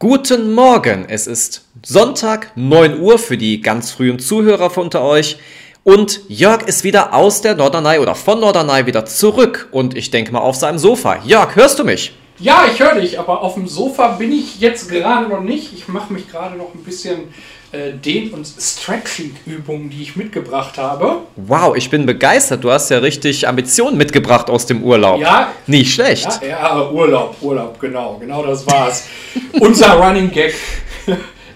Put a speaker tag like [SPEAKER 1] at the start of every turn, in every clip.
[SPEAKER 1] Guten Morgen, es ist Sonntag, 9 Uhr für die ganz frühen Zuhörer unter euch. Und Jörg ist wieder aus der Norderney oder von Norderney wieder zurück und ich denke mal auf seinem Sofa. Jörg, hörst du mich?
[SPEAKER 2] Ja, ich höre dich, aber auf dem Sofa bin ich jetzt gerade noch nicht. Ich mache mich gerade noch ein bisschen äh, Dehn- und Stretching-Übungen, die ich mitgebracht habe.
[SPEAKER 1] Wow, ich bin begeistert. Du hast ja richtig Ambitionen mitgebracht aus dem Urlaub.
[SPEAKER 2] Ja.
[SPEAKER 1] Nicht schlecht.
[SPEAKER 2] Ja, ja Urlaub, Urlaub, genau, genau das war's. Unser Running Gag,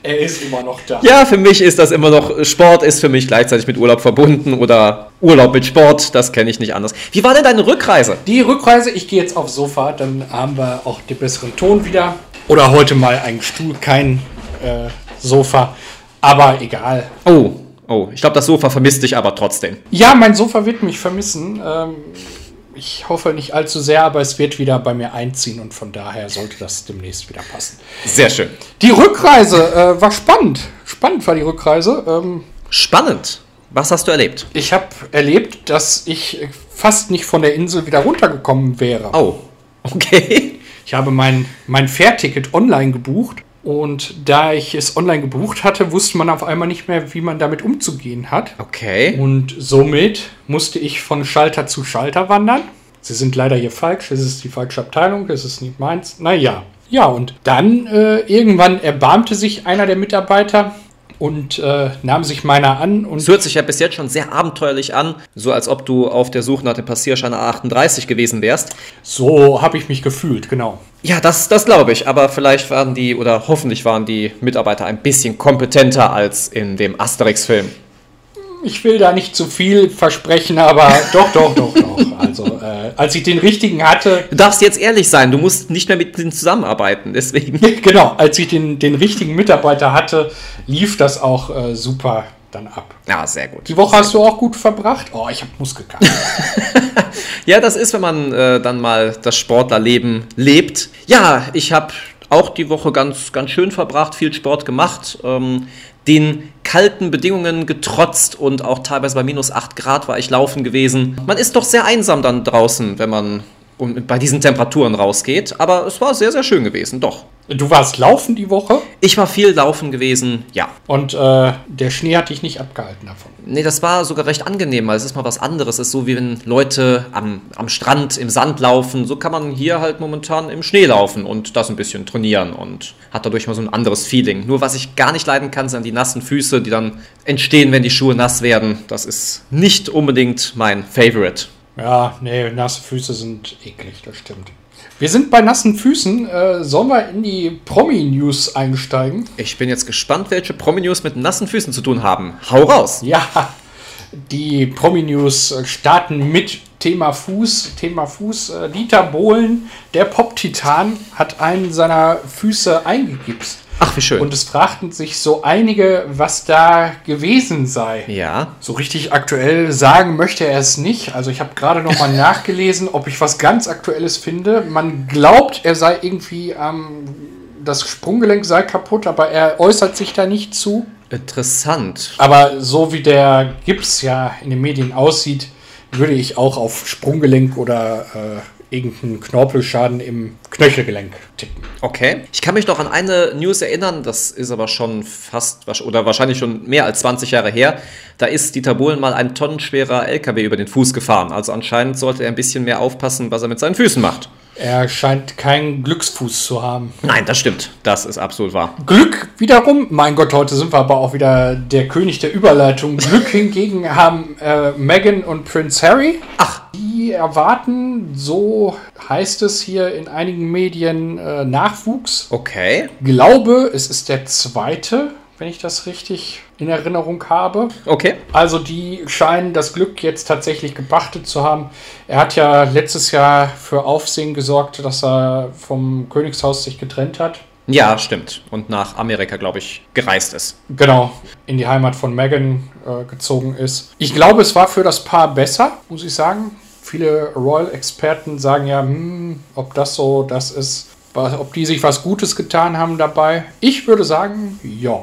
[SPEAKER 2] er ist immer noch da.
[SPEAKER 1] Ja, für mich ist das immer noch, Sport ist für mich gleichzeitig mit Urlaub verbunden oder Urlaub mit Sport, das kenne ich nicht anders. Wie war denn deine Rückreise?
[SPEAKER 2] Die Rückreise, ich gehe jetzt aufs Sofa, dann haben wir auch den besseren Ton wieder. Oder heute mal ein Stuhl, kein äh, Sofa. Aber egal.
[SPEAKER 1] Oh, oh, ich glaube, das Sofa vermisst dich aber trotzdem.
[SPEAKER 2] Ja, mein Sofa wird mich vermissen. Ähm, ich hoffe nicht allzu sehr, aber es wird wieder bei mir einziehen und von daher sollte das demnächst wieder passen.
[SPEAKER 1] Sehr schön.
[SPEAKER 2] Die Rückreise äh, war spannend. Spannend war die Rückreise. Ähm,
[SPEAKER 1] Spannend. Was hast du erlebt?
[SPEAKER 2] ich habe erlebt, dass ich äh, fast nicht von der Insel wieder runtergekommen wäre.
[SPEAKER 1] Oh, okay.
[SPEAKER 2] Ich habe mein, mein Fährticket online gebucht und da ich es online gebucht hatte, wusste man auf einmal nicht mehr, wie man damit umzugehen hat.
[SPEAKER 1] Okay.
[SPEAKER 2] Und somit musste ich von Schalter zu Schalter wandern. Sie sind leider hier falsch, es ist die falsche Abteilung, es ist nicht meins. Naja. Ja, und dann äh, irgendwann erbarmte sich einer der Mitarbeiter und äh, nahm sich meiner an und
[SPEAKER 1] Es hört sich ja bis jetzt schon sehr abenteuerlich an, so als ob du auf der Suche nach dem Passierschein A38 gewesen wärst.
[SPEAKER 2] so habe ich mich gefühlt, genau.
[SPEAKER 1] Ja, das, das glaube ich, aber vielleicht waren die oder hoffentlich waren die Mitarbeiter ein bisschen kompetenter als in dem Asterix-Film.
[SPEAKER 2] Ich will da nicht zu viel versprechen, aber doch, doch, doch, doch. Also, äh, als ich den richtigen hatte,
[SPEAKER 1] Du darfst jetzt ehrlich sein, du musst nicht mehr mit denen zusammenarbeiten, deswegen.
[SPEAKER 2] genau, als ich den, den richtigen Mitarbeiter hatte, lief das auch äh, super dann ab.
[SPEAKER 1] Ja, sehr gut.
[SPEAKER 2] Die Woche hast du auch gut verbracht? Oh, ich habe Muskelkater.
[SPEAKER 1] Ja, das ist, wenn man äh, dann mal das Sportlerleben lebt. Ja, ich habe auch die Woche ganz, ganz schön verbracht, viel Sport gemacht, ähm, den kalten Bedingungen getrotzt und auch teilweise bei minus 8 Grad war ich laufen gewesen. Man ist doch sehr einsam dann draußen, wenn man bei diesen Temperaturen rausgeht, aber es war sehr, sehr schön gewesen, doch.
[SPEAKER 2] Du warst laufen die Woche
[SPEAKER 1] Ich war viel laufen gewesen, ja.
[SPEAKER 2] und äh, der Schnee hat dich nicht abgehalten davon.
[SPEAKER 1] Nee, das war sogar recht angenehm, weil es ist mal was anderes. Es ist so, wie wenn Leute am, am Strand im Sand laufen. So kann man hier halt momentan im Schnee laufen und das ein bisschen trainieren und hat dadurch mal so ein anderes Feeling. Nur was ich gar nicht leiden kann, sind die nassen Füße, die dann entstehen, wenn die Schuhe nass werden. Das ist nicht unbedingt mein Favorite.
[SPEAKER 2] Ja, nee, nasse Füße sind eklig, das stimmt. Wir sind bei nassen Füßen. Äh, sollen wir in die Promi-News einsteigen?
[SPEAKER 1] Ich bin jetzt gespannt, welche Promi-News mit nassen Füßen zu tun haben. Hau raus!
[SPEAKER 2] Ja, die Promi-News starten mit Thema Fuß. Thema Fuß. Äh, Dieter Bohlen, der Pop-Titan, hat einen seiner Füße eingegipst.
[SPEAKER 1] Ach, wie schön.
[SPEAKER 2] Und es fragten sich so einige, was da gewesen sei.
[SPEAKER 1] ja,
[SPEAKER 2] So richtig aktuell sagen möchte er es nicht. Also ich habe gerade noch mal nachgelesen, ob ich was ganz Aktuelles finde. Man glaubt, er sei irgendwie am das Sprunggelenk sei kaputt, aber er äußert sich da nicht zu.
[SPEAKER 1] interessant.
[SPEAKER 2] Aber so wie der Gips ja in den Medien aussieht, würde ich auch auf Sprunggelenk oder äh, irgendeinen Knorpelschaden im Knöchelgelenk tippen.
[SPEAKER 1] Okay. Ich kann mich noch an eine News erinnern, das ist aber schon fast oder wahrscheinlich schon mehr als 20 Jahre her. Da ist Dieter Bohlen mal ein tonnenschwerer LKW über den Fuß gefahren. Also anscheinend sollte er ein bisschen mehr aufpassen, was er mit seinen Füßen macht.
[SPEAKER 2] Er scheint keinen Glücksfuß zu haben.
[SPEAKER 1] Nein, das stimmt. Das ist absolut wahr.
[SPEAKER 2] Glück wiederum, mein Gott, heute sind wir aber auch wieder der König der Überleitung. Glück hingegen haben äh, Meghan und Prince Harry.
[SPEAKER 1] Ach,
[SPEAKER 2] Die erwarten, so heißt es hier in einigen Medien, äh, Nachwuchs.
[SPEAKER 1] okay.
[SPEAKER 2] Glaube, es ist der zweite, wenn ich das richtig in Erinnerung habe.
[SPEAKER 1] Okay.
[SPEAKER 2] Also die scheinen das Glück jetzt tatsächlich gepachtet zu haben. Er hat ja letztes Jahr für Aufsehen gesorgt, dass er vom Königshaus sich getrennt hat.
[SPEAKER 1] Ja, stimmt. Und nach Amerika, glaube ich, gereist ist.
[SPEAKER 2] Genau, in die Heimat von Meghan äh, gezogen ist. Ich glaube, es war für das Paar besser, muss ich sagen. Viele Royal-Experten sagen ja, hm, ob das so das ist, ob die sich was Gutes getan haben dabei. Ich würde sagen, ja.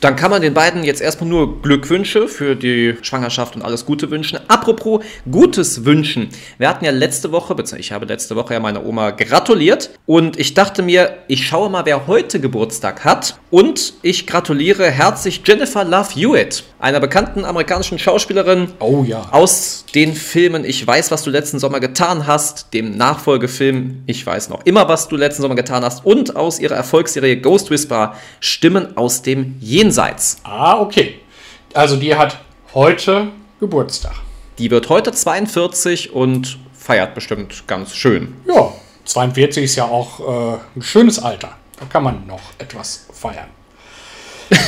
[SPEAKER 1] Dann kann man den beiden jetzt erstmal nur Glückwünsche für die Schwangerschaft und alles Gute wünschen. Apropos Gutes wünschen. Wir hatten ja letzte Woche, beziehungsweise ich habe letzte Woche ja meiner Oma gratuliert und ich dachte mir, ich schaue mal, wer heute Geburtstag hat und ich gratuliere herzlich Jennifer Love Hewitt, einer bekannten amerikanischen Schauspielerin
[SPEAKER 2] Oh ja.
[SPEAKER 1] aus den Filmen Ich weiß, was du letzten Sommer getan hast, dem Nachfolgefilm Ich weiß noch immer, was du letzten Sommer getan hast und aus ihrer Erfolgsserie Ghost Whisperer Stimmen aus dem Jenseits.
[SPEAKER 2] Ah, okay. Also die hat heute Geburtstag.
[SPEAKER 1] Die wird heute 42 und feiert bestimmt ganz schön.
[SPEAKER 2] Ja, 42 ist ja auch äh, ein schönes Alter. Da kann man noch etwas feiern.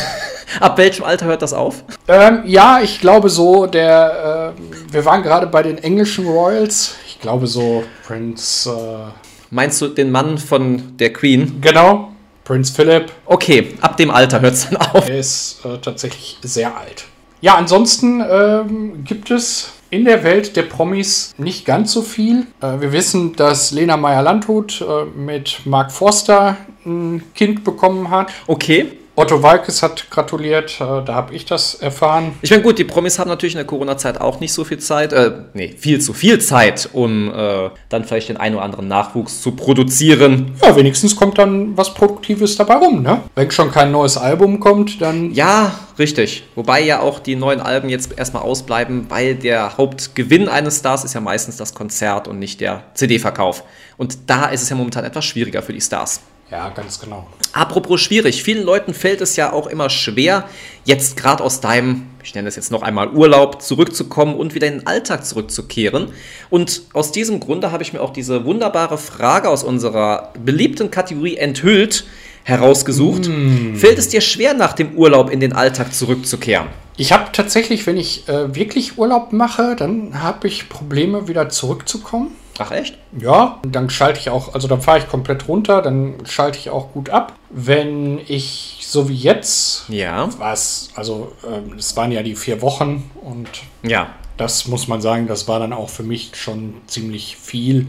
[SPEAKER 1] Ab welchem Alter hört das auf?
[SPEAKER 2] Ähm, ja, ich glaube so, der, äh, wir waren gerade bei den englischen Royals. Ich glaube so Prinz, äh,
[SPEAKER 1] Meinst du den Mann von der Queen?
[SPEAKER 2] genau, Prinz Philip.
[SPEAKER 1] Okay, ab dem Alter hört es dann auf.
[SPEAKER 2] Er ist äh, tatsächlich sehr alt. Ja, ansonsten ähm, gibt es in der Welt der Promis nicht ganz so viel. Äh, wir wissen, dass Lena Meyer-Landrut äh, mit Mark Forster ein Kind bekommen hat.
[SPEAKER 1] Okay.
[SPEAKER 2] Otto Walkes hat gratuliert, äh, da habe ich das erfahren.
[SPEAKER 1] Ich meine, gut, die Promis haben natürlich in der Corona-Zeit auch nicht so viel Zeit, äh, nee, viel zu viel Zeit, um äh, dann vielleicht den einen oder anderen Nachwuchs zu produzieren.
[SPEAKER 2] Ja, wenigstens kommt dann was Produktives dabei rum, ne? Wenn schon kein neues Album kommt, dann.
[SPEAKER 1] Ja, richtig. Wobei ja auch die neuen Alben jetzt erstmal ausbleiben, weil der Hauptgewinn eines Stars ist ja meistens das Konzert und nicht der CD-Verkauf. Und da ist es ja momentan etwas schwieriger für die Stars.
[SPEAKER 2] Ja, ganz genau.
[SPEAKER 1] Apropos schwierig, vielen Leuten fällt es ja auch immer schwer, jetzt gerade aus deinem, ich nenne es jetzt noch einmal Urlaub, zurückzukommen und wieder in den Alltag zurückzukehren. Und aus diesem Grunde habe ich mir auch diese wunderbare Frage aus unserer beliebten Kategorie Enthüllt herausgesucht. Fällt es dir schwer, nach dem Urlaub in den Alltag zurückzukehren?
[SPEAKER 2] Ich habe tatsächlich, wenn ich äh, wirklich Urlaub mache, dann habe ich Probleme, wieder zurückzukommen.
[SPEAKER 1] Ach echt?
[SPEAKER 2] Ja, dann schalte ich auch, also dann fahre ich komplett runter, dann schalte ich auch gut ab. Wenn ich so wie jetzt,
[SPEAKER 1] Ja.
[SPEAKER 2] was, also ähm, es waren ja die vier Wochen und
[SPEAKER 1] Ja.
[SPEAKER 2] das muss man sagen, das war dann auch für mich schon ziemlich viel.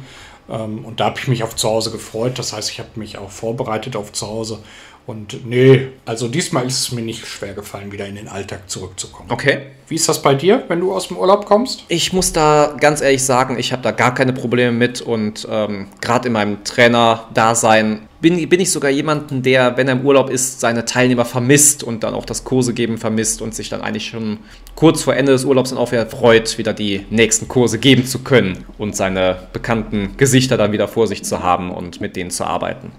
[SPEAKER 2] Ähm, und da habe ich mich auf zu Hause gefreut. Das heißt, ich habe mich auch vorbereitet auf zu Hause. Und nee, also diesmal ist es mir nicht schwer gefallen, wieder in den Alltag zurückzukommen.
[SPEAKER 1] Okay.
[SPEAKER 2] Wie ist das bei dir, wenn du aus dem Urlaub kommst?
[SPEAKER 1] Ich muss da ganz ehrlich sagen, ich habe da gar keine Probleme mit und ähm, gerade in meinem Trainer-Dasein bin, bin ich sogar jemanden, der, wenn er im Urlaub ist, seine Teilnehmer vermisst und dann auch das Kurse geben vermisst und sich dann eigentlich schon kurz vor Ende des Urlaubs dann auch wieder freut, wieder die nächsten Kurse geben zu können und seine bekannten Gesichter dann wieder vor sich zu haben und mit denen zu arbeiten.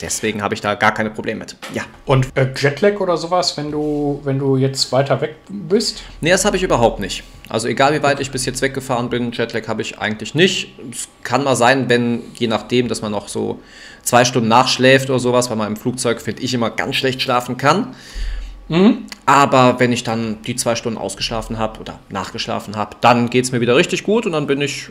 [SPEAKER 1] Deswegen habe ich da gar keine Probleme mit. Ja.
[SPEAKER 2] Und äh, Jetlag oder sowas, wenn du, wenn du jetzt weiter weg bist?
[SPEAKER 1] Nee, das habe ich überhaupt nicht. Also egal wie weit ich bis jetzt weggefahren bin, Jetlag habe ich eigentlich nicht. Es kann mal sein, wenn, je nachdem, dass man noch so zwei Stunden nachschläft oder sowas, weil man im Flugzeug, finde ich, immer ganz schlecht schlafen kann. Aber wenn ich dann die zwei Stunden ausgeschlafen habe oder nachgeschlafen habe, dann geht es mir wieder richtig gut und dann bin ich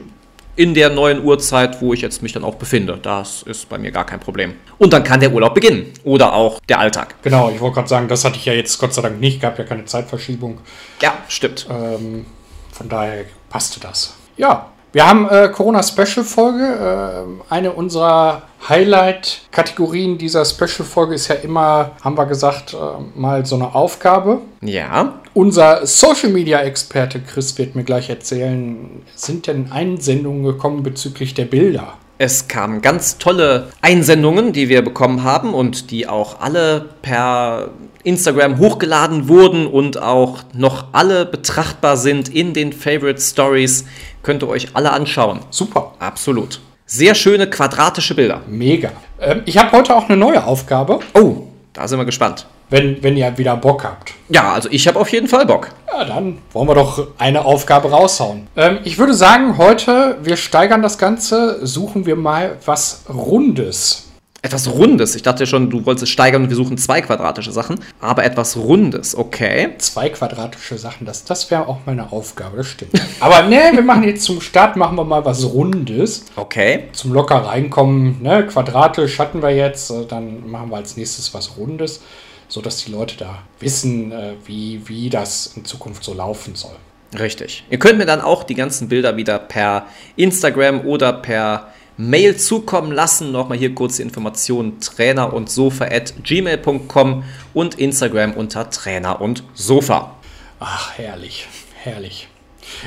[SPEAKER 1] in der neuen Uhrzeit, wo ich jetzt mich dann auch befinde. Das ist bei mir gar kein Problem. Und dann kann der Urlaub beginnen. Oder auch der Alltag.
[SPEAKER 2] Genau, ich wollte gerade sagen, das hatte ich ja jetzt Gott sei Dank nicht, gab ja keine Zeitverschiebung.
[SPEAKER 1] Ja, stimmt.
[SPEAKER 2] Ähm, von daher passte das. Ja, wir haben äh, Corona-Special-Folge. Ähm, eine unserer Highlight-Kategorien dieser Special-Folge ist ja immer, haben wir gesagt, äh, mal so eine Aufgabe.
[SPEAKER 1] Ja.
[SPEAKER 2] Unser Social-Media-Experte Chris wird mir gleich erzählen, sind denn Einsendungen gekommen bezüglich der Bilder?
[SPEAKER 1] Es kamen ganz tolle Einsendungen, die wir bekommen haben und die auch alle per Instagram hochgeladen wurden und auch noch alle betrachtbar sind in den Favorite Stories. Könnt ihr euch alle anschauen.
[SPEAKER 2] Super,
[SPEAKER 1] Absolut. Sehr schöne quadratische Bilder.
[SPEAKER 2] mega. Ähm, ich habe heute auch eine neue Aufgabe,
[SPEAKER 1] Oh, da sind wir gespannt.
[SPEAKER 2] wenn, wenn ihr wieder Bock habt.
[SPEAKER 1] Ja, also ich habe auf jeden Fall Bock.
[SPEAKER 2] Ja, dann wollen wir doch eine Aufgabe raushauen. Ähm, ich würde sagen, heute, wir steigern das Ganze, suchen wir mal was Rundes.
[SPEAKER 1] Etwas Rundes. Ich dachte schon, du wolltest es steigern und wir suchen zwei quadratische Sachen. Aber etwas Rundes, okay.
[SPEAKER 2] Zwei quadratische Sachen, das, das wäre auch meine Aufgabe, das stimmt. Aber ne, wir machen jetzt zum Start, machen wir mal was Rundes.
[SPEAKER 1] Okay.
[SPEAKER 2] Zum locker reinkommen, ne, quadratisch hatten wir jetzt, äh, dann machen wir als nächstes was Rundes, sodass die Leute da wissen, äh, wie, wie das in Zukunft so laufen soll.
[SPEAKER 1] Richtig. Ihr könnt mir dann auch die ganzen Bilder wieder per Instagram oder per Mail zukommen lassen. Nochmal hier kurze Informationen: Trainer und Sofa at gmail.com und Instagram unter Trainer und Sofa.
[SPEAKER 2] Ach, herrlich, herrlich.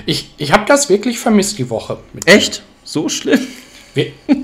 [SPEAKER 2] Ich, ich habe das wirklich vermisst die Woche.
[SPEAKER 1] Echt? So schlimm?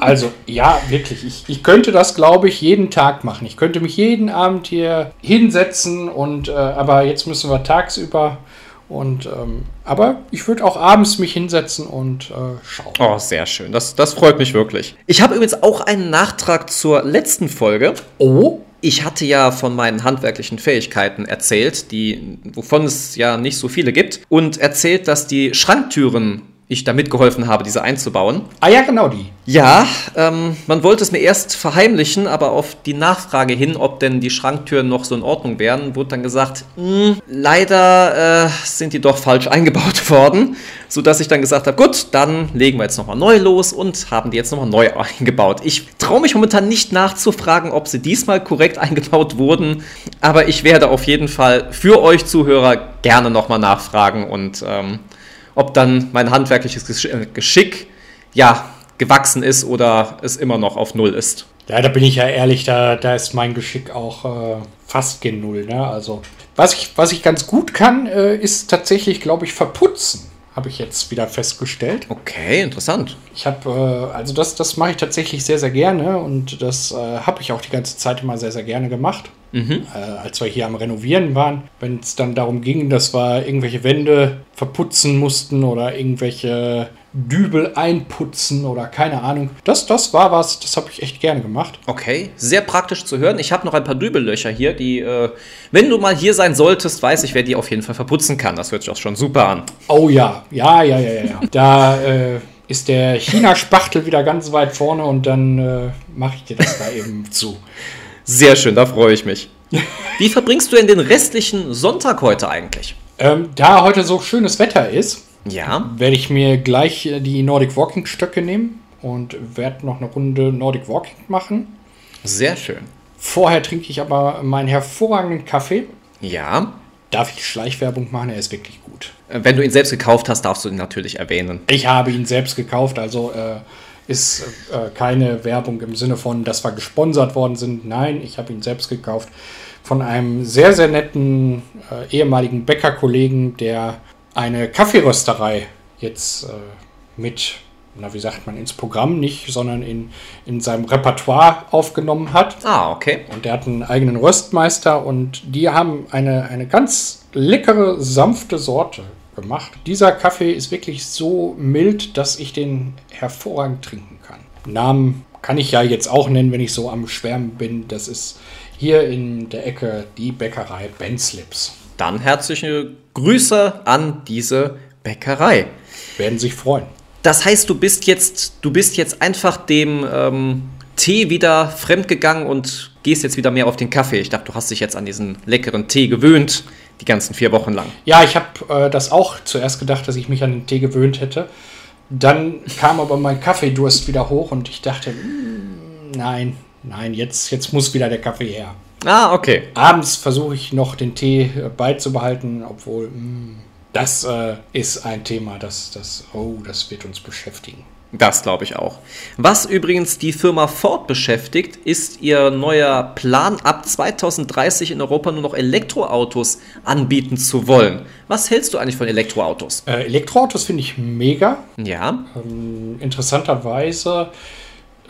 [SPEAKER 2] Also, ja, wirklich. Ich, ich könnte das, glaube ich, jeden Tag machen. Ich könnte mich jeden Abend hier hinsetzen und, äh, aber jetzt müssen wir tagsüber und, ähm, aber ich würde auch abends mich hinsetzen und äh, schauen.
[SPEAKER 1] Oh, sehr schön. Das, das freut mich wirklich. Ich habe übrigens auch einen Nachtrag zur letzten Folge.
[SPEAKER 2] Oh.
[SPEAKER 1] Ich hatte ja von meinen handwerklichen Fähigkeiten erzählt, die, wovon es ja nicht so viele gibt, und erzählt, dass die Schranktüren ich da mitgeholfen habe, diese einzubauen.
[SPEAKER 2] Ah ja, genau die.
[SPEAKER 1] Ja, ähm, man wollte es mir erst verheimlichen, aber auf die Nachfrage hin, ob denn die Schranktüren noch so in Ordnung wären, wurde dann gesagt, hm, leider äh, sind die doch falsch eingebaut worden, sodass ich dann gesagt habe, gut, dann legen wir jetzt nochmal neu los und haben die jetzt nochmal neu eingebaut. Ich traue mich momentan nicht nachzufragen, ob sie diesmal korrekt eingebaut wurden, aber ich werde auf jeden Fall für euch Zuhörer gerne nochmal nachfragen und ähm, ob dann mein handwerkliches äh, Geschick ja gewachsen ist oder es immer noch auf Null ist.
[SPEAKER 2] Ja, da bin ich ja ehrlich, da, da ist mein Geschick auch äh, fast gen Null. Ne? Also, was ich, was ich ganz gut kann, äh, ist tatsächlich, glaube ich, verputzen. Habe ich jetzt wieder festgestellt.
[SPEAKER 1] Okay, interessant.
[SPEAKER 2] Ich habe, äh, also das, das mache ich tatsächlich sehr, sehr gerne und das äh, habe ich auch die ganze Zeit immer sehr, sehr gerne gemacht. Mhm. Äh, als wir hier am Renovieren waren, wenn es dann darum ging, dass wir irgendwelche Wände verputzen mussten oder irgendwelche Dübel einputzen oder keine Ahnung. Das, das war was, das habe ich echt gerne gemacht.
[SPEAKER 1] Okay, sehr praktisch zu hören. Ich habe noch ein paar Dübellöcher hier, die, äh, wenn du mal hier sein solltest, weiß ich, wer die auf jeden Fall verputzen kann. Das hört sich auch schon super an.
[SPEAKER 2] Oh ja, ja, ja, ja, ja. da äh, ist der China-Spachtel wieder ganz weit vorne und dann äh, mache ich dir das da eben zu.
[SPEAKER 1] Sehr schön, da freue ich mich. Wie verbringst du denn den restlichen Sonntag heute eigentlich?
[SPEAKER 2] Ähm, da heute so schönes Wetter ist,
[SPEAKER 1] ja.
[SPEAKER 2] werde ich mir gleich äh, die Nordic Walking Stöcke nehmen und werde noch eine Runde Nordic Walking machen.
[SPEAKER 1] Sehr schön.
[SPEAKER 2] Vorher trinke ich aber meinen hervorragenden Kaffee.
[SPEAKER 1] Ja.
[SPEAKER 2] Darf ich Schleichwerbung machen? Er ist wirklich gut.
[SPEAKER 1] Äh, wenn du ihn selbst gekauft hast, darfst du ihn natürlich erwähnen.
[SPEAKER 2] Ich habe ihn selbst gekauft, also äh, ist äh, keine Werbung im Sinne von, dass wir gesponsert worden sind. Nein, ich habe ihn selbst gekauft von einem sehr, sehr netten äh, ehemaligen Bäckerkollegen, der eine Kaffeerösterei jetzt äh, mit, na wie sagt man, ins Programm nicht, sondern in, in seinem Repertoire aufgenommen hat.
[SPEAKER 1] Ah, okay.
[SPEAKER 2] Und der hat einen eigenen Röstmeister und die haben eine, eine ganz leckere, sanfte Sorte gemacht. Dieser Kaffee ist wirklich so mild, dass ich den hervorragend trinken kann. Namen kann ich ja jetzt auch nennen, wenn ich so am Schwärmen bin. Das ist hier in der Ecke die Bäckerei Benslips.
[SPEAKER 1] Dann herzliche Grüße an diese Bäckerei.
[SPEAKER 2] Werden sich freuen.
[SPEAKER 1] Das heißt, du bist jetzt, du bist jetzt einfach dem ähm, Tee wieder fremdgegangen und gehst jetzt wieder mehr auf den Kaffee. Ich dachte, du hast dich jetzt an diesen leckeren Tee gewöhnt die ganzen vier Wochen lang.
[SPEAKER 2] Ja, ich habe äh, das auch zuerst gedacht, dass ich mich an den Tee gewöhnt hätte. Dann kam aber mein Kaffeedurst wieder hoch und ich dachte, mm, nein, nein, jetzt, jetzt muss wieder der Kaffee her.
[SPEAKER 1] Ah, okay.
[SPEAKER 2] Abends versuche ich noch den Tee äh, beizubehalten, obwohl mh, mm, das äh, ist ein Thema, das, das, oh, das wird uns beschäftigen.
[SPEAKER 1] Das glaube ich auch. Was übrigens die Firma Ford beschäftigt, ist ihr neuer Plan, ab 2030 in Europa nur noch Elektroautos anbieten zu wollen. Was hältst du eigentlich von Elektroautos?
[SPEAKER 2] Äh, Elektroautos finde ich mega.
[SPEAKER 1] Ja.
[SPEAKER 2] Ähm, interessanterweise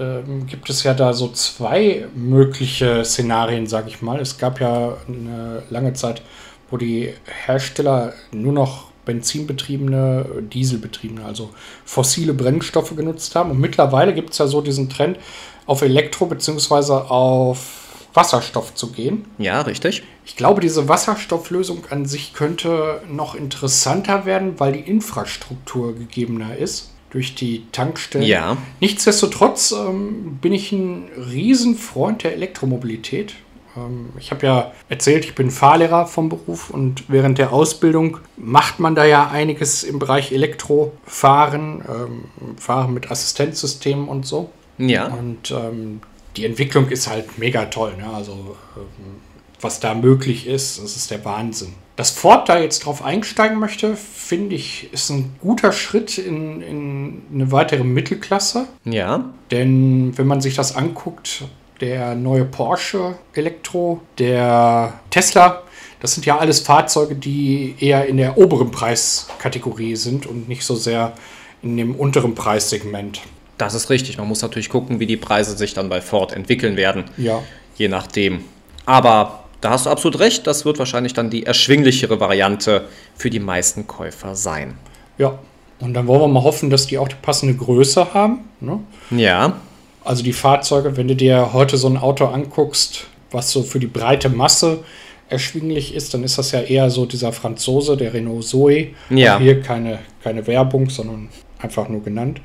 [SPEAKER 2] ähm, gibt es ja da so zwei mögliche Szenarien, sage ich mal. Es gab ja eine lange Zeit, wo die Hersteller nur noch benzinbetriebene, dieselbetriebene, also fossile Brennstoffe genutzt haben. Und mittlerweile gibt es ja so diesen Trend, auf Elektro- bzw. auf Wasserstoff zu gehen.
[SPEAKER 1] Ja, richtig.
[SPEAKER 2] Ich glaube, diese Wasserstofflösung an sich könnte noch interessanter werden, weil die Infrastruktur gegebener ist durch die Tankstellen.
[SPEAKER 1] Ja.
[SPEAKER 2] Nichtsdestotrotz ähm, bin ich ein Riesenfreund der Elektromobilität. Ähm, ich habe ja erzählt, ich bin Fahrlehrer vom Beruf und während der Ausbildung macht man da ja einiges im Bereich Elektrofahren, ähm, Fahren mit Assistenzsystemen und so.
[SPEAKER 1] Ja.
[SPEAKER 2] Und ähm, die Entwicklung ist halt mega toll. Ne? Also ähm, was da möglich ist. Das ist der Wahnsinn. Dass Ford da jetzt drauf einsteigen möchte, finde ich, ist ein guter Schritt in, in eine weitere Mittelklasse.
[SPEAKER 1] Ja.
[SPEAKER 2] Denn wenn man sich das anguckt, der neue Porsche Elektro, der Tesla, das sind ja alles Fahrzeuge, die eher in der oberen Preiskategorie sind und nicht so sehr in dem unteren Preissegment.
[SPEAKER 1] Das ist richtig. Man muss natürlich gucken, wie die Preise sich dann bei Ford entwickeln werden.
[SPEAKER 2] Ja.
[SPEAKER 1] Je nachdem. Aber da hast du absolut recht. Das wird wahrscheinlich dann die erschwinglichere Variante für die meisten Käufer sein.
[SPEAKER 2] Ja. Und dann wollen wir mal hoffen, dass die auch die passende Größe haben. Ne?
[SPEAKER 1] Ja.
[SPEAKER 2] Also die Fahrzeuge, wenn du dir heute so ein Auto anguckst, was so für die breite Masse erschwinglich ist, dann ist das ja eher so dieser Franzose, der Renault Zoe.
[SPEAKER 1] Ja.
[SPEAKER 2] Auch hier keine, keine Werbung, sondern einfach nur genannt.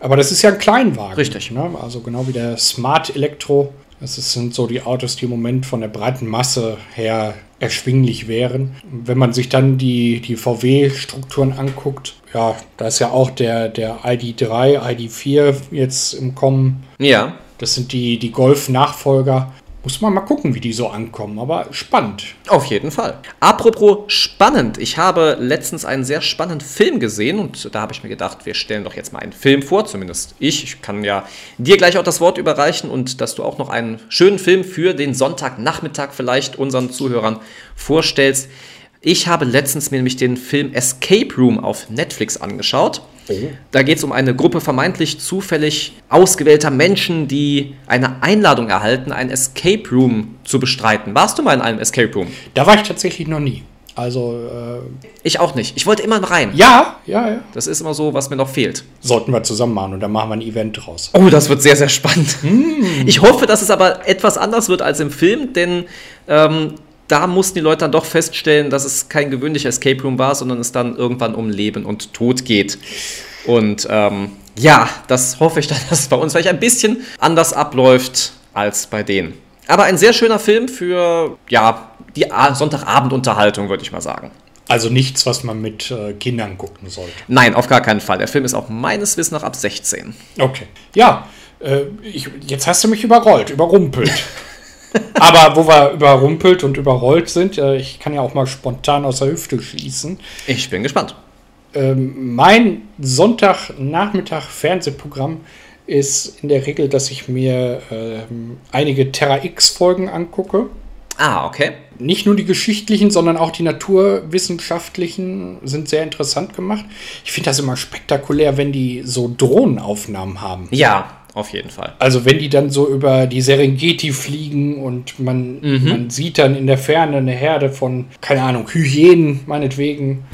[SPEAKER 2] Aber das ist ja ein Kleinwagen.
[SPEAKER 1] Richtig.
[SPEAKER 2] Ne? Also genau wie der Smart Elektro. Das sind so die Autos, die im Moment von der breiten Masse her erschwinglich wären. Wenn man sich dann die, die VW-Strukturen anguckt, ja, da ist ja auch der, der ID3, ID4 jetzt im Kommen.
[SPEAKER 1] Ja.
[SPEAKER 2] Das sind die, die Golf-Nachfolger. Muss man mal gucken, wie die so ankommen, aber spannend.
[SPEAKER 1] Auf jeden Fall. Apropos spannend, ich habe letztens einen sehr spannenden Film gesehen und da habe ich mir gedacht, wir stellen doch jetzt mal einen Film vor, zumindest ich. Ich kann ja dir gleich auch das Wort überreichen und dass du auch noch einen schönen Film für den Sonntagnachmittag vielleicht unseren Zuhörern vorstellst. Ich habe letztens mir nämlich den Film Escape Room auf Netflix angeschaut. Da geht es um eine Gruppe vermeintlich zufällig ausgewählter Menschen, die eine Einladung erhalten, ein Escape Room zu bestreiten. Warst du mal in einem Escape Room?
[SPEAKER 2] Da war ich tatsächlich noch nie. Also, äh,
[SPEAKER 1] Ich auch nicht. Ich wollte immer rein.
[SPEAKER 2] ja, ja, ja.
[SPEAKER 1] Das ist immer so, was mir noch fehlt.
[SPEAKER 2] Sollten wir zusammen machen und dann machen wir ein Event draus.
[SPEAKER 1] Oh, das wird sehr, sehr spannend. Ich hoffe, dass es aber etwas anders wird als im Film, denn ähm, da mussten die Leute dann doch feststellen, dass es kein gewöhnlicher Escape Room war, sondern es dann irgendwann um Leben und Tod geht. Und ähm, ja, das hoffe ich dann, dass es bei uns vielleicht ein bisschen anders abläuft als bei denen. Aber ein sehr schöner Film für, ja, die Sonntagabendunterhaltung, würde ich mal sagen.
[SPEAKER 2] Also nichts, was man mit äh, Kindern gucken sollte.
[SPEAKER 1] Nein, auf gar keinen Fall. Der Film ist auch meines Wissens nach ab 16.
[SPEAKER 2] Okay. Ja, äh, ich, jetzt hast du mich überrollt, überrumpelt. Aber wo wir überrumpelt und überrollt sind, äh, ich kann ja auch mal spontan aus der Hüfte schießen.
[SPEAKER 1] Ich bin gespannt.
[SPEAKER 2] Ähm, mein Sonntagnachmittag Fernsehprogramm ist in der Regel, dass ich mir ähm, einige Terra X-Folgen angucke.
[SPEAKER 1] Ah, okay.
[SPEAKER 2] Nicht nur die geschichtlichen, sondern auch die naturwissenschaftlichen sind sehr interessant gemacht. Ich finde das immer spektakulär, wenn die so Drohnenaufnahmen haben.
[SPEAKER 1] Ja, auf jeden Fall.
[SPEAKER 2] Also wenn die dann so über die Serengeti fliegen und man, man sieht dann in der Ferne eine Herde von, keine Ahnung, Hyänen meinetwegen,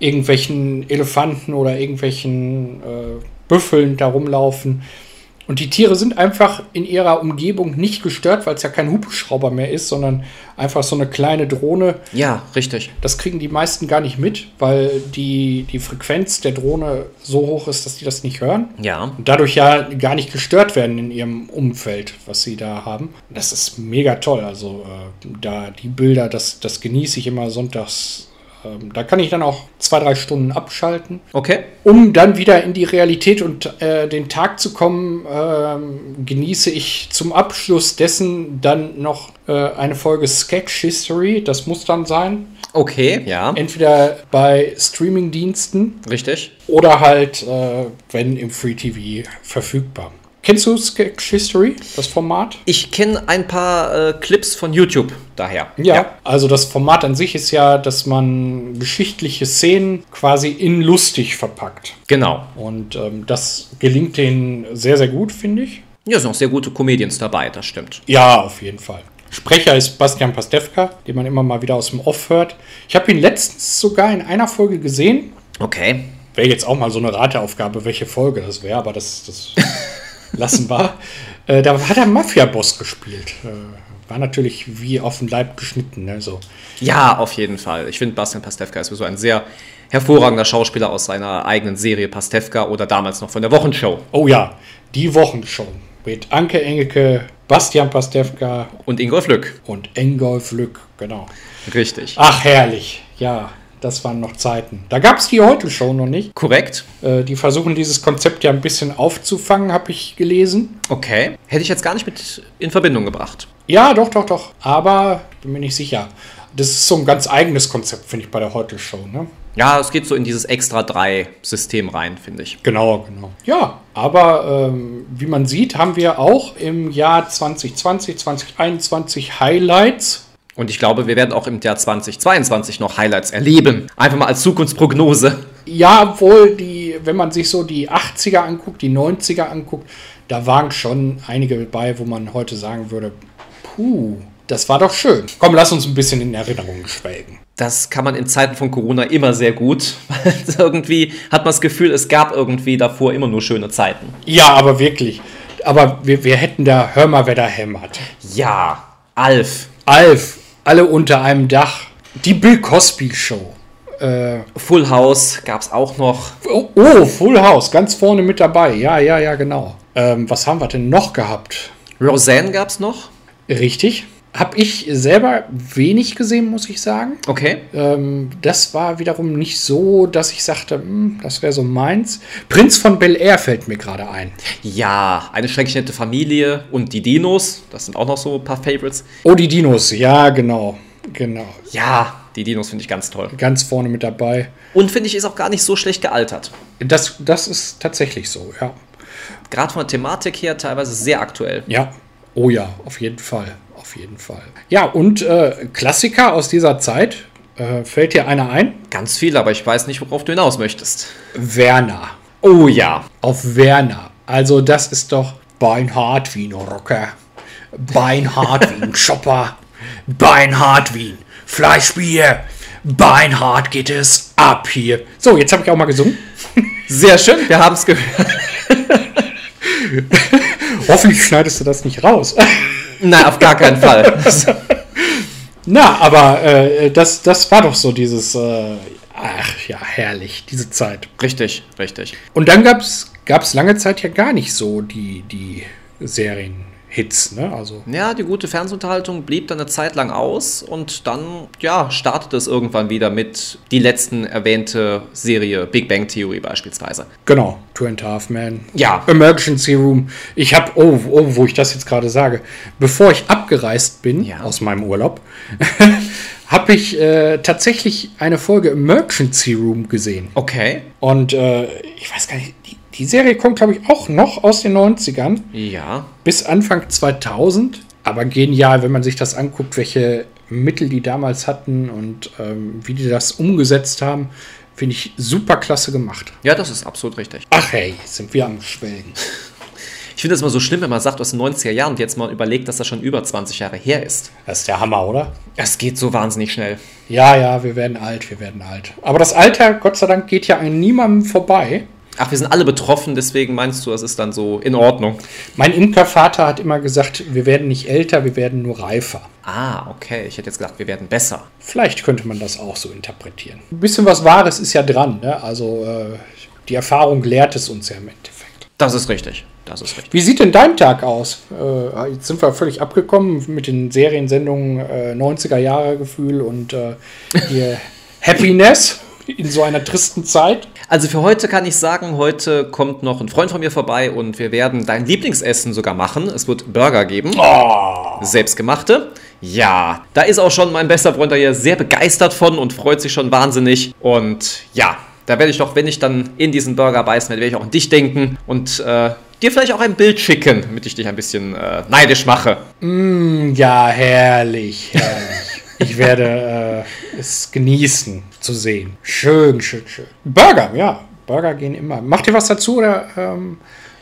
[SPEAKER 2] irgendwelchen Elefanten oder irgendwelchen äh, Büffeln da rumlaufen. Und die Tiere sind einfach in ihrer Umgebung nicht gestört, weil es ja kein Hubschrauber mehr ist, sondern einfach so eine kleine Drohne.
[SPEAKER 1] Ja, richtig.
[SPEAKER 2] Das kriegen die meisten gar nicht mit, weil die, die Frequenz der Drohne so hoch ist, dass die das nicht hören.
[SPEAKER 1] Ja.
[SPEAKER 2] Und dadurch ja gar nicht gestört werden in ihrem Umfeld, was sie da haben. Das ist mega toll. Also äh, da die Bilder, das, das genieße ich immer sonntags. Ähm, da kann ich dann auch zwei, drei Stunden abschalten,
[SPEAKER 1] Okay.
[SPEAKER 2] um dann wieder in die Realität und äh, den Tag zu kommen. Ähm, genieße ich zum Abschluss dessen dann noch äh, eine Folge Sketch History. Das muss dann sein.
[SPEAKER 1] Okay, ja.
[SPEAKER 2] Entweder bei Streaming-Diensten
[SPEAKER 1] Richtig.
[SPEAKER 2] oder halt, äh, wenn im Free TV verfügbar. Kennst du Sketch History, das Format?
[SPEAKER 1] Ich kenne ein paar äh, Clips von YouTube daher.
[SPEAKER 2] Also das Format an sich ist ja, dass man geschichtliche Szenen quasi in lustig verpackt.
[SPEAKER 1] Genau.
[SPEAKER 2] Und ähm, das gelingt denen sehr, sehr gut, finde ich.
[SPEAKER 1] Ja, sind auch sehr gute Comedians dabei, das stimmt.
[SPEAKER 2] Ja, auf jeden Fall. Sprecher ist Bastian Pastewka, den man immer mal wieder aus dem Off hört. Ich habe ihn letztens sogar in einer Folge gesehen.
[SPEAKER 1] Okay.
[SPEAKER 2] Wäre jetzt auch mal so eine Rateaufgabe, welche Folge das wäre, aber das, das lassen wir. Äh, da hat er Mafia-Boss gespielt. Äh, war natürlich wie auf den Leib geschnitten. Ne? So.
[SPEAKER 1] Ja, auf jeden Fall. Ich finde, Bastian Pastewka ist so ein sehr hervorragender Schauspieler aus seiner eigenen Serie Pastewka oder damals noch von der Wochenshow.
[SPEAKER 2] Oh ja, die Wochenshow mit Anke Engelke, Bastian Pastewka
[SPEAKER 1] Und Ingolf Lück.
[SPEAKER 2] und Engolf Lück. Genau.
[SPEAKER 1] Richtig.
[SPEAKER 2] Ach, herrlich. Ja, das waren noch Zeiten. Da gab es die Heute-Show noch nicht.
[SPEAKER 1] Korrekt.
[SPEAKER 2] Äh, die versuchen dieses Konzept ja ein bisschen aufzufangen, habe ich gelesen.
[SPEAKER 1] Okay. Hätte ich jetzt gar nicht mit in Verbindung gebracht.
[SPEAKER 2] Ja, doch, doch, doch. Aber bin mir nicht sicher. Das ist so ein ganz eigenes Konzept, finde ich, bei der Heute-Show. Ne?
[SPEAKER 1] Ja, es geht so in dieses extra 3 System rein, finde ich.
[SPEAKER 2] Genau, genau. Ja, aber ähm, wie man sieht, haben wir auch im Jahr 2020, 2021 Highlights.
[SPEAKER 1] Und ich glaube, wir werden auch im Jahr 2022 noch Highlights erleben. Einfach mal als Zukunftsprognose.
[SPEAKER 2] Ja, obwohl die, wenn man sich so die 80er anguckt, die 90er anguckt, da waren schon einige dabei, wo man heute sagen würde, puh, das war doch schön. Komm, lass uns ein bisschen in Erinnerungen schwelgen.
[SPEAKER 1] Das kann man in Zeiten von Corona immer sehr gut. Weil irgendwie hat man das Gefühl, es gab irgendwie davor immer nur schöne Zeiten.
[SPEAKER 2] Ja, aber wirklich. Aber wir, wir hätten da, hör mal, wer da hämmert.
[SPEAKER 1] Ja, Alf.
[SPEAKER 2] Alf, alle unter einem Dach. Die Bill Cosby Show.
[SPEAKER 1] Äh, Full House gab es auch noch.
[SPEAKER 2] Oh, oh, Full House, ganz vorne mit dabei. Ja, ja, ja, genau. Ähm, was haben wir denn noch gehabt?
[SPEAKER 1] Roseanne gab es noch.
[SPEAKER 2] Richtig. Habe ich selber wenig gesehen, muss ich sagen.
[SPEAKER 1] Okay.
[SPEAKER 2] Ähm, das war wiederum nicht so, dass ich sagte, hm, das wäre so meins. Prinz von Bel Air fällt mir gerade ein.
[SPEAKER 1] Ja, eine schrecklich nette Familie und die Dinos. Das sind auch noch so ein paar Favorites.
[SPEAKER 2] Oh, die Dinos, ja, genau. Genau.
[SPEAKER 1] Ja, die Dinos finde ich ganz toll.
[SPEAKER 2] Ganz vorne mit dabei.
[SPEAKER 1] Und finde ich, ist auch gar nicht so schlecht gealtert.
[SPEAKER 2] Das, das ist tatsächlich so, ja.
[SPEAKER 1] Gerade von der Thematik her teilweise sehr aktuell.
[SPEAKER 2] Ja. Oh ja, auf jeden Fall auf jeden Fall. Ja, und äh, Klassiker aus dieser Zeit. Äh, fällt dir einer ein?
[SPEAKER 1] Ganz viel, aber ich weiß nicht, worauf du hinaus möchtest.
[SPEAKER 2] Werner.
[SPEAKER 1] Oh ja.
[SPEAKER 2] Auf Werner. Also, das ist doch beinhart wie ein Rocker. Beinhart wie ein Chopper. Beinhart wie ein Fleischbier. Beinhart geht es ab hier. So, jetzt habe ich auch mal gesungen.
[SPEAKER 1] Sehr schön, wir haben es gehört.
[SPEAKER 2] Hoffentlich schneidest du das nicht raus.
[SPEAKER 1] Nein, auf gar keinen Fall.
[SPEAKER 2] Na, aber äh, das, das war doch so dieses, äh, ach ja, herrlich, diese Zeit.
[SPEAKER 1] Richtig, richtig.
[SPEAKER 2] Und dann gab es lange Zeit ja gar nicht so die, die Serien. Hits, ne? Also.
[SPEAKER 1] Ja, die gute Fernsehunterhaltung blieb dann eine Zeit lang aus und dann, ja, startete es irgendwann wieder mit die letzten erwähnte Serie Big Bang Theory beispielsweise.
[SPEAKER 2] Genau, Two and a Half Men.
[SPEAKER 1] Ja.
[SPEAKER 2] Emergency Room. Ich habe, oh, oh, wo ich das jetzt gerade sage, bevor ich abgereist bin ja. aus meinem Urlaub, habe ich äh, tatsächlich eine Folge Emergency Room gesehen.
[SPEAKER 1] Okay.
[SPEAKER 2] Und äh, ich weiß gar nicht, die, Serie kommt, glaube ich, auch noch aus den 90ern.
[SPEAKER 1] Ja.
[SPEAKER 2] Bis Anfang 2000. Aber genial, wenn man sich das anguckt, welche Mittel die damals hatten und ähm, wie die das umgesetzt haben. Finde ich super klasse gemacht.
[SPEAKER 1] Ja, das ist absolut richtig.
[SPEAKER 2] Ach hey, sind wir am Schwelgen.
[SPEAKER 1] Ich finde es immer so schlimm, wenn man sagt aus den 90er Jahren und jetzt mal überlegt, dass das schon über 20 Jahre her ist.
[SPEAKER 2] Das ist der Hammer, oder?
[SPEAKER 1] Es geht so wahnsinnig schnell.
[SPEAKER 2] Ja, ja, wir werden alt, wir werden alt. Aber das Alter, Gott sei Dank, geht ja an niemandem vorbei.
[SPEAKER 1] Ach, wir sind alle betroffen, deswegen meinst du, es ist dann so in Ordnung.
[SPEAKER 2] Mein Imkervater hat immer gesagt, wir werden nicht älter, wir werden nur reifer.
[SPEAKER 1] Ah, okay. Ich hätte jetzt gedacht, wir werden besser.
[SPEAKER 2] Vielleicht könnte man das auch so interpretieren. Ein bisschen was Wahres ist ja dran. Ne? Also äh, die Erfahrung lehrt es uns ja im Endeffekt.
[SPEAKER 1] Das ist richtig. Das ist richtig.
[SPEAKER 2] Wie sieht denn dein Tag aus? Äh, jetzt sind wir völlig abgekommen mit den Seriensendungen äh, 90er Jahre Gefühl und äh, Happiness in so einer tristen Zeit.
[SPEAKER 1] Also für heute kann ich sagen, heute kommt noch ein Freund von mir vorbei und wir werden dein Lieblingsessen sogar machen. Es wird Burger geben.
[SPEAKER 2] Oh.
[SPEAKER 1] Selbstgemachte. Ja, da ist auch schon mein bester Freund da hier sehr begeistert von und freut sich schon wahnsinnig. Und ja, da werde ich doch, wenn ich dann in diesen Burger beißen werde, werde ich auch an dich denken und äh, dir vielleicht auch ein Bild schicken, damit ich dich ein bisschen äh, neidisch mache.
[SPEAKER 2] Mm, ja, herrlich, herrlich. ich werde äh, es genießen zu sehen. Schön, schön, schön. Burger, ja. Burger gehen immer. Macht ihr was dazu oder ähm,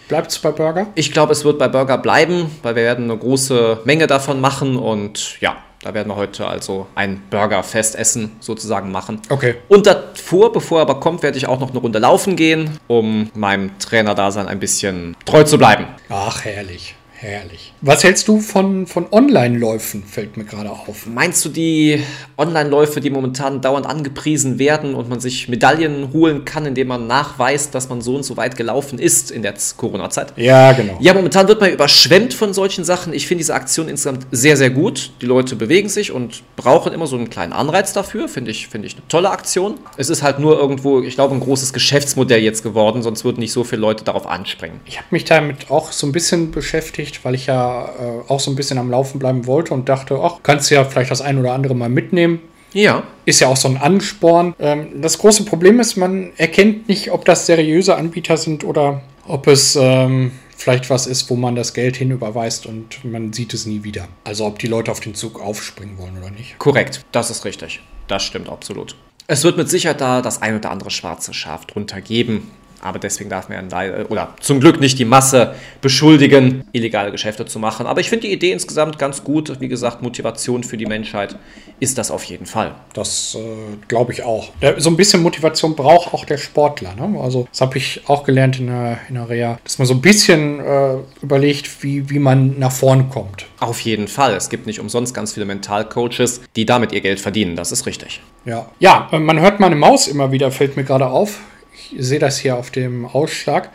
[SPEAKER 2] bleibt es bei Burger?
[SPEAKER 1] Ich glaube, es wird bei Burger bleiben, weil wir werden eine große Menge davon machen und ja, da werden wir heute also ein Burger-Festessen sozusagen machen.
[SPEAKER 2] Okay.
[SPEAKER 1] Und davor, bevor er aber kommt, werde ich auch noch eine Runde laufen gehen, um meinem Trainer-Dasein ein bisschen treu zu bleiben.
[SPEAKER 2] Ach, herrlich Herrlich. Was hältst du von, von Online-Läufen, fällt mir gerade auf.
[SPEAKER 1] Meinst du die Online-Läufe, die momentan dauernd angepriesen werden und man sich Medaillen holen kann, indem man nachweist, dass man so und so weit gelaufen ist in der Corona-Zeit?
[SPEAKER 2] Ja, genau.
[SPEAKER 1] Ja, momentan wird man überschwemmt von solchen Sachen. Ich finde diese Aktion insgesamt sehr, sehr gut. Die Leute bewegen sich und brauchen immer so einen kleinen Anreiz dafür. Finde ich, finde ich eine tolle Aktion. Es ist halt nur irgendwo, ich glaube, ein großes Geschäftsmodell jetzt geworden, sonst würden nicht so viele Leute darauf anspringen.
[SPEAKER 2] Ich habe mich damit auch so ein bisschen beschäftigt, weil ich ja äh, auch so ein bisschen am Laufen bleiben wollte und dachte, ach, kannst du ja vielleicht das ein oder andere mal mitnehmen.
[SPEAKER 1] Ja.
[SPEAKER 2] Ist ja auch so ein Ansporn. Ähm, das große Problem ist, man erkennt nicht, ob das seriöse Anbieter sind oder ob es ähm, vielleicht was ist, wo man das Geld hinüberweist und man sieht es nie wieder. Also ob die Leute auf den Zug aufspringen wollen oder nicht.
[SPEAKER 1] Korrekt, das ist richtig. Das stimmt absolut. Es wird mit Sicherheit da das ein oder andere schwarze Schaf drunter geben. Aber deswegen darf man ja oder zum Glück nicht die Masse beschuldigen, illegale Geschäfte zu machen. Aber ich finde die Idee insgesamt ganz gut. Wie gesagt, Motivation für die Menschheit ist das auf jeden Fall.
[SPEAKER 2] Das äh, glaube ich auch. So ein bisschen Motivation braucht auch der Sportler. Ne? Also das habe ich auch gelernt in der, in der Reha, dass man so ein bisschen äh, überlegt, wie, wie man nach vorn kommt.
[SPEAKER 1] Auf jeden Fall. Es gibt nicht umsonst ganz viele Mentalcoaches, die damit ihr Geld verdienen. Das ist richtig.
[SPEAKER 2] Ja, ja man hört meine Maus immer wieder, fällt mir gerade auf ich sehe das hier auf dem Ausschlag.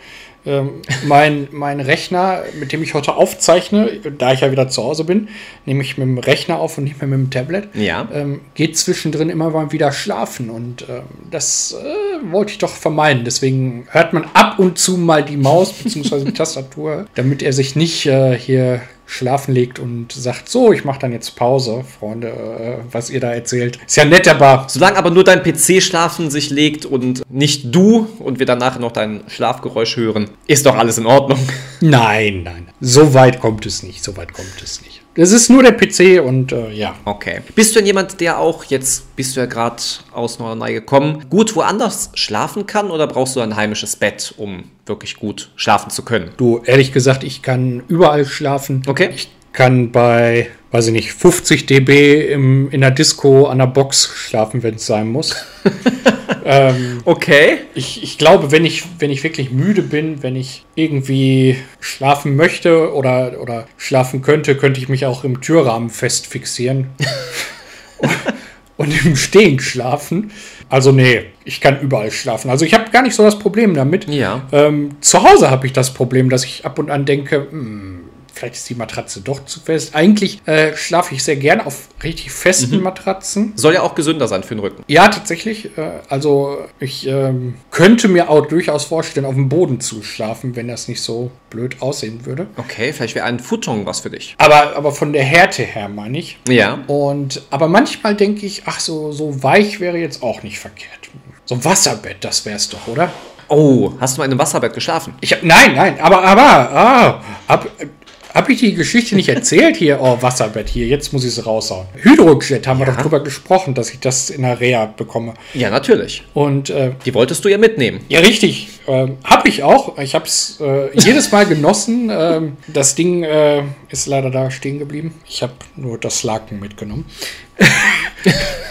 [SPEAKER 2] Ähm, mein, mein Rechner, mit dem ich heute aufzeichne, da ich ja wieder zu Hause bin, nehme ich mit dem Rechner auf und nicht mehr mit dem Tablet,
[SPEAKER 1] ja.
[SPEAKER 2] ähm, geht zwischendrin immer mal wieder schlafen. Und ähm, das äh, wollte ich doch vermeiden. Deswegen hört man ab und zu mal die Maus bzw. die Tastatur, damit er sich nicht äh, hier schlafen legt und sagt, so, ich mache dann jetzt Pause, Freunde, äh, was ihr da erzählt. Ist ja nett, aber...
[SPEAKER 1] Solange aber nur dein PC schlafen sich legt und nicht du und wir dann nachher noch dein Schlafgeräusch hören, ist doch alles in Ordnung.
[SPEAKER 2] Nein, nein, so weit kommt es nicht, so weit kommt es nicht. Das ist nur der PC und äh, ja.
[SPEAKER 1] Okay. Bist du denn jemand, der auch, jetzt bist du ja gerade aus Norderney gekommen, gut woanders schlafen kann oder brauchst du ein heimisches Bett, um wirklich gut schlafen zu können?
[SPEAKER 2] Du, ehrlich gesagt, ich kann überall schlafen.
[SPEAKER 1] Okay.
[SPEAKER 2] Ich kann bei, weiß ich nicht, 50 dB im, in der Disco an der Box schlafen, wenn es sein muss.
[SPEAKER 1] ähm, okay.
[SPEAKER 2] Ich, ich glaube, wenn ich, wenn ich wirklich müde bin, wenn ich irgendwie schlafen möchte oder, oder schlafen könnte, könnte ich mich auch im Türrahmen fest fixieren. und im Stehen schlafen. Also nee, ich kann überall schlafen. Also ich habe gar nicht so das Problem damit.
[SPEAKER 1] Ja.
[SPEAKER 2] Ähm, zu Hause habe ich das Problem, dass ich ab und an denke, hm, vielleicht ist die Matratze doch zu fest. Eigentlich äh, schlafe ich sehr gern auf richtig festen mhm. Matratzen.
[SPEAKER 1] Soll ja auch gesünder sein für den Rücken.
[SPEAKER 2] Ja, tatsächlich. Äh, also ich ähm, könnte mir auch durchaus vorstellen, auf dem Boden zu schlafen, wenn das nicht so blöd aussehen würde.
[SPEAKER 1] Okay, vielleicht wäre ein Futon was für dich.
[SPEAKER 2] Aber, aber von der Härte her meine ich.
[SPEAKER 1] Ja.
[SPEAKER 2] Und aber manchmal denke ich, ach so, so weich wäre jetzt auch nicht verkehrt. So ein Wasserbett, das wäre es doch, oder?
[SPEAKER 1] Oh, hast du mal in einem Wasserbett geschlafen?
[SPEAKER 2] Ich hab, nein, nein, aber, aber, ah, hab, habe ich die Geschichte nicht erzählt hier? Oh, Wasserbett hier, jetzt muss ich es raushauen. Hydrojet haben ja. wir doch drüber gesprochen, dass ich das in der Reha bekomme.
[SPEAKER 1] Ja, natürlich.
[SPEAKER 2] Und äh,
[SPEAKER 1] die wolltest du ja mitnehmen.
[SPEAKER 2] Ja, richtig. Ähm, habe ich auch. Ich habe es äh, jedes Mal genossen. Ähm, das Ding äh, ist leider da stehen geblieben. Ich habe nur das Laken mitgenommen.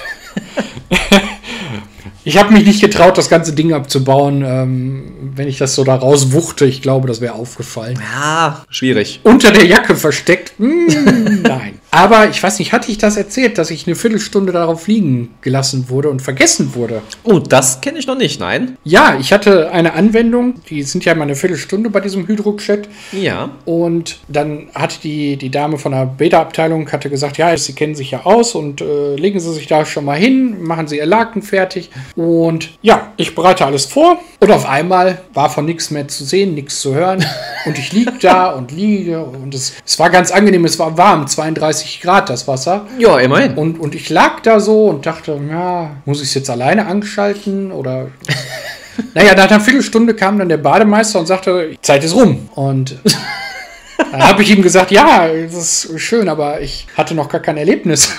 [SPEAKER 2] Ich habe mich nicht getraut, das ganze Ding abzubauen. Ähm, wenn ich das so da rauswuchte, ich glaube, das wäre aufgefallen.
[SPEAKER 1] Ja, schwierig.
[SPEAKER 2] Unter der Jacke versteckt? Hm, nein. Aber ich weiß nicht, hatte ich das erzählt, dass ich eine Viertelstunde darauf liegen gelassen wurde und vergessen wurde?
[SPEAKER 1] Oh, das kenne ich noch nicht, nein.
[SPEAKER 2] Ja, ich hatte eine Anwendung, die sind ja mal eine Viertelstunde bei diesem Hydro-Chat.
[SPEAKER 1] Ja.
[SPEAKER 2] Und dann hat die, die Dame von der Beta-Abteilung hatte gesagt, ja, Sie kennen sich ja aus und äh, legen Sie sich da schon mal hin, machen Sie Ihr Laken fertig. Und ja, ich bereite alles vor und auf einmal war von nichts mehr zu sehen, nichts zu hören. Und ich liege da und liege und es, es war ganz angenehm, es war warm, 32 Grad das Wasser.
[SPEAKER 1] Ja, immerhin.
[SPEAKER 2] Und, und ich lag da so und dachte, ja, muss ich es jetzt alleine anschalten oder. naja, nach einer Viertelstunde kam dann der Bademeister und sagte, Zeit ist rum. Und dann habe ich ihm gesagt, ja, das ist schön, aber ich hatte noch gar kein Erlebnis.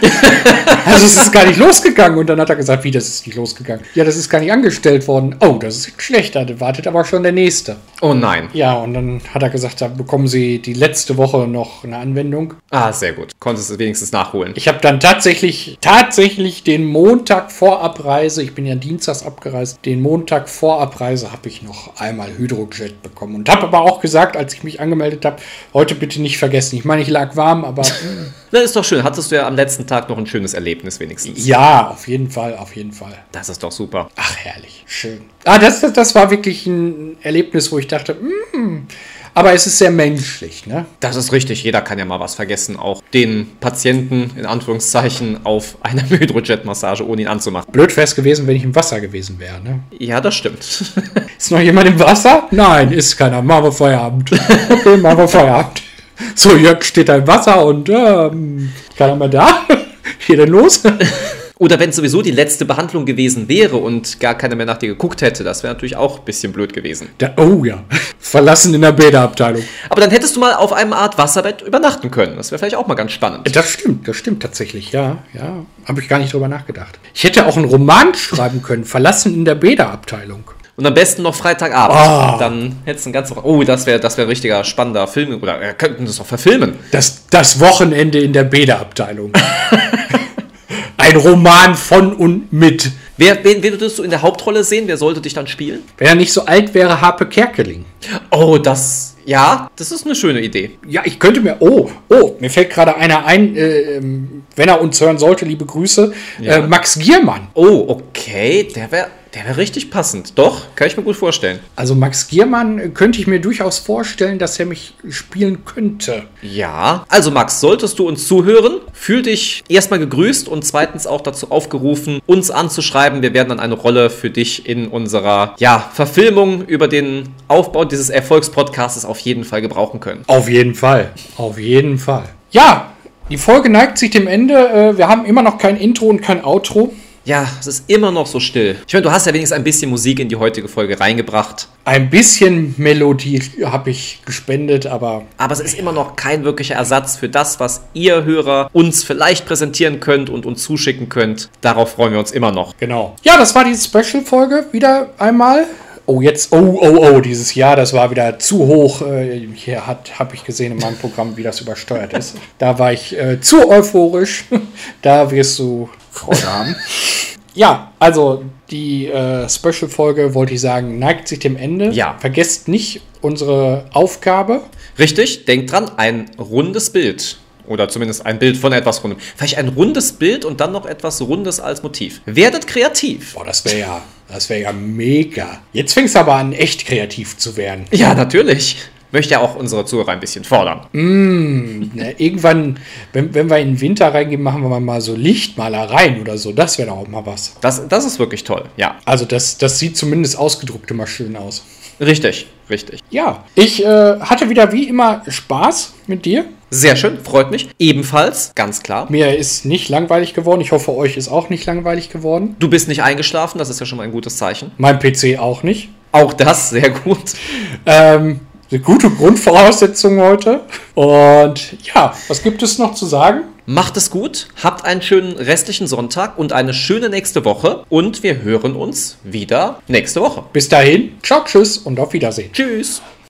[SPEAKER 2] also es ist gar nicht losgegangen. Und dann hat er gesagt, wie, das ist nicht losgegangen? Ja, das ist gar nicht angestellt worden. Oh, das ist schlecht. Da wartet aber schon der Nächste.
[SPEAKER 1] Oh nein.
[SPEAKER 2] Ja, und dann hat er gesagt, da bekommen Sie die letzte Woche noch eine Anwendung.
[SPEAKER 1] Ah, sehr gut. Konntest du wenigstens nachholen.
[SPEAKER 2] Ich habe dann tatsächlich, tatsächlich den Montag vor Abreise, ich bin ja dienstags abgereist, den Montag vor Abreise habe ich noch einmal Hydrojet bekommen. Und habe aber auch gesagt, als ich mich angemeldet habe, heute bitte nicht vergessen. Ich meine, ich lag warm, aber...
[SPEAKER 1] Das ist doch schön. Hattest du ja am letzten Tag noch ein schönes Erlebnis wenigstens.
[SPEAKER 2] Ja, auf jeden Fall, auf jeden Fall.
[SPEAKER 1] Das ist doch super.
[SPEAKER 2] Ach, herrlich. Schön. Ah, das, das, das war wirklich ein Erlebnis, wo ich dachte, mm, aber es ist sehr menschlich, ne?
[SPEAKER 1] Das ist richtig. Jeder kann ja mal was vergessen. Auch den Patienten, in Anführungszeichen, auf einer Hydrojet-Massage, ohne ihn anzumachen.
[SPEAKER 2] Blöd wäre es gewesen, wenn ich im Wasser gewesen wäre, ne?
[SPEAKER 1] Ja, das stimmt.
[SPEAKER 2] Ist noch jemand im Wasser? Nein, ist keiner. Machen wir Feierabend. Okay, machen wir Feierabend. So, Jörg steht da im Wasser und ähm, keiner mehr da. Hier denn los?
[SPEAKER 1] Oder wenn es sowieso die letzte Behandlung gewesen wäre und gar keiner mehr nach dir geguckt hätte, das wäre natürlich auch ein bisschen blöd gewesen.
[SPEAKER 2] Da, oh ja, verlassen in der Bäderabteilung.
[SPEAKER 1] Aber dann hättest du mal auf einem Art Wasserbett übernachten können. Das wäre vielleicht auch mal ganz spannend.
[SPEAKER 2] Das stimmt, das stimmt tatsächlich, ja. ja. Habe ich gar nicht drüber nachgedacht. Ich hätte auch einen Roman schreiben können, verlassen in der Bäderabteilung.
[SPEAKER 1] Und am besten noch Freitagabend. Oh. Dann hättest du einen ganzen. Oh, das wäre das wär ein richtiger spannender Film. Oder wir könnten das doch verfilmen.
[SPEAKER 2] Das, das Wochenende in der Bäderabteilung. Ein Roman von und mit.
[SPEAKER 1] Wer, wen, wen würdest du in der Hauptrolle sehen? Wer sollte dich dann spielen?
[SPEAKER 2] Wenn er nicht so alt wäre, Harpe Kerkeling.
[SPEAKER 1] Oh, das. Ja, das ist eine schöne Idee.
[SPEAKER 2] Ja, ich könnte mir. Oh, oh, mir fällt gerade einer ein, äh, wenn er uns hören sollte, liebe Grüße. Ja. Äh, Max Giermann.
[SPEAKER 1] Oh, okay. Der wäre der wäre richtig passend. Doch, kann ich mir gut vorstellen.
[SPEAKER 2] Also Max Giermann könnte ich mir durchaus vorstellen, dass er mich spielen könnte.
[SPEAKER 1] Ja, also Max, solltest du uns zuhören, fühl dich erstmal gegrüßt und zweitens auch dazu aufgerufen, uns anzuschreiben. Wir werden dann eine Rolle für dich in unserer ja, Verfilmung über den Aufbau dieses Erfolgspodcasts auf jeden Fall gebrauchen können.
[SPEAKER 2] Auf jeden Fall, auf jeden Fall. Ja, die Folge neigt sich dem Ende. Äh, wir haben immer noch kein Intro und kein Outro.
[SPEAKER 1] Ja, es ist immer noch so still. Ich meine, du hast ja wenigstens ein bisschen Musik in die heutige Folge reingebracht.
[SPEAKER 2] Ein bisschen Melodie habe ich gespendet, aber.
[SPEAKER 1] Aber es ist immer noch kein wirklicher Ersatz für das, was ihr Hörer uns vielleicht präsentieren könnt und uns zuschicken könnt. Darauf freuen wir uns immer noch.
[SPEAKER 2] Genau. Ja, das war die Special-Folge wieder einmal. Oh, jetzt, oh, oh, oh, dieses Jahr, das war wieder zu hoch. Äh, hier habe ich gesehen in meinem Programm, wie das übersteuert ist. Da war ich äh, zu euphorisch. Da wirst du Freude haben. Ja, also die äh, Special-Folge, wollte ich sagen, neigt sich dem Ende.
[SPEAKER 1] Ja.
[SPEAKER 2] Vergesst nicht unsere Aufgabe.
[SPEAKER 1] Richtig, denkt dran, ein rundes Bild. Oder zumindest ein Bild von etwas Rundem. Vielleicht ein rundes Bild und dann noch etwas Rundes als Motiv. Werdet kreativ.
[SPEAKER 2] Boah, das wäre ja, das wäre ja mega. Jetzt fängst du aber an, echt kreativ zu werden.
[SPEAKER 1] Ja, natürlich möchte ja auch unsere Zuhörer ein bisschen fordern.
[SPEAKER 2] Mm, na, irgendwann, wenn, wenn wir in den Winter reingehen, machen wir mal so Lichtmalereien oder so. Das wäre doch auch mal was.
[SPEAKER 1] Das, das ist wirklich toll, ja.
[SPEAKER 2] Also das, das sieht zumindest ausgedruckt immer schön aus.
[SPEAKER 1] Richtig, richtig.
[SPEAKER 2] Ja, ich äh, hatte wieder wie immer Spaß mit dir.
[SPEAKER 1] Sehr schön, freut mich. Ebenfalls, ganz klar.
[SPEAKER 2] Mir ist nicht langweilig geworden. Ich hoffe, euch ist auch nicht langweilig geworden.
[SPEAKER 1] Du bist nicht eingeschlafen, das ist ja schon mal ein gutes Zeichen.
[SPEAKER 2] Mein PC auch nicht.
[SPEAKER 1] Auch das, sehr gut.
[SPEAKER 2] Ähm, eine gute Grundvoraussetzung heute. Und ja, was gibt es noch zu sagen?
[SPEAKER 1] Macht es gut, habt einen schönen restlichen Sonntag und eine schöne nächste Woche. Und wir hören uns wieder nächste Woche.
[SPEAKER 2] Bis dahin, ciao, tschüss und auf Wiedersehen.
[SPEAKER 1] Tschüss.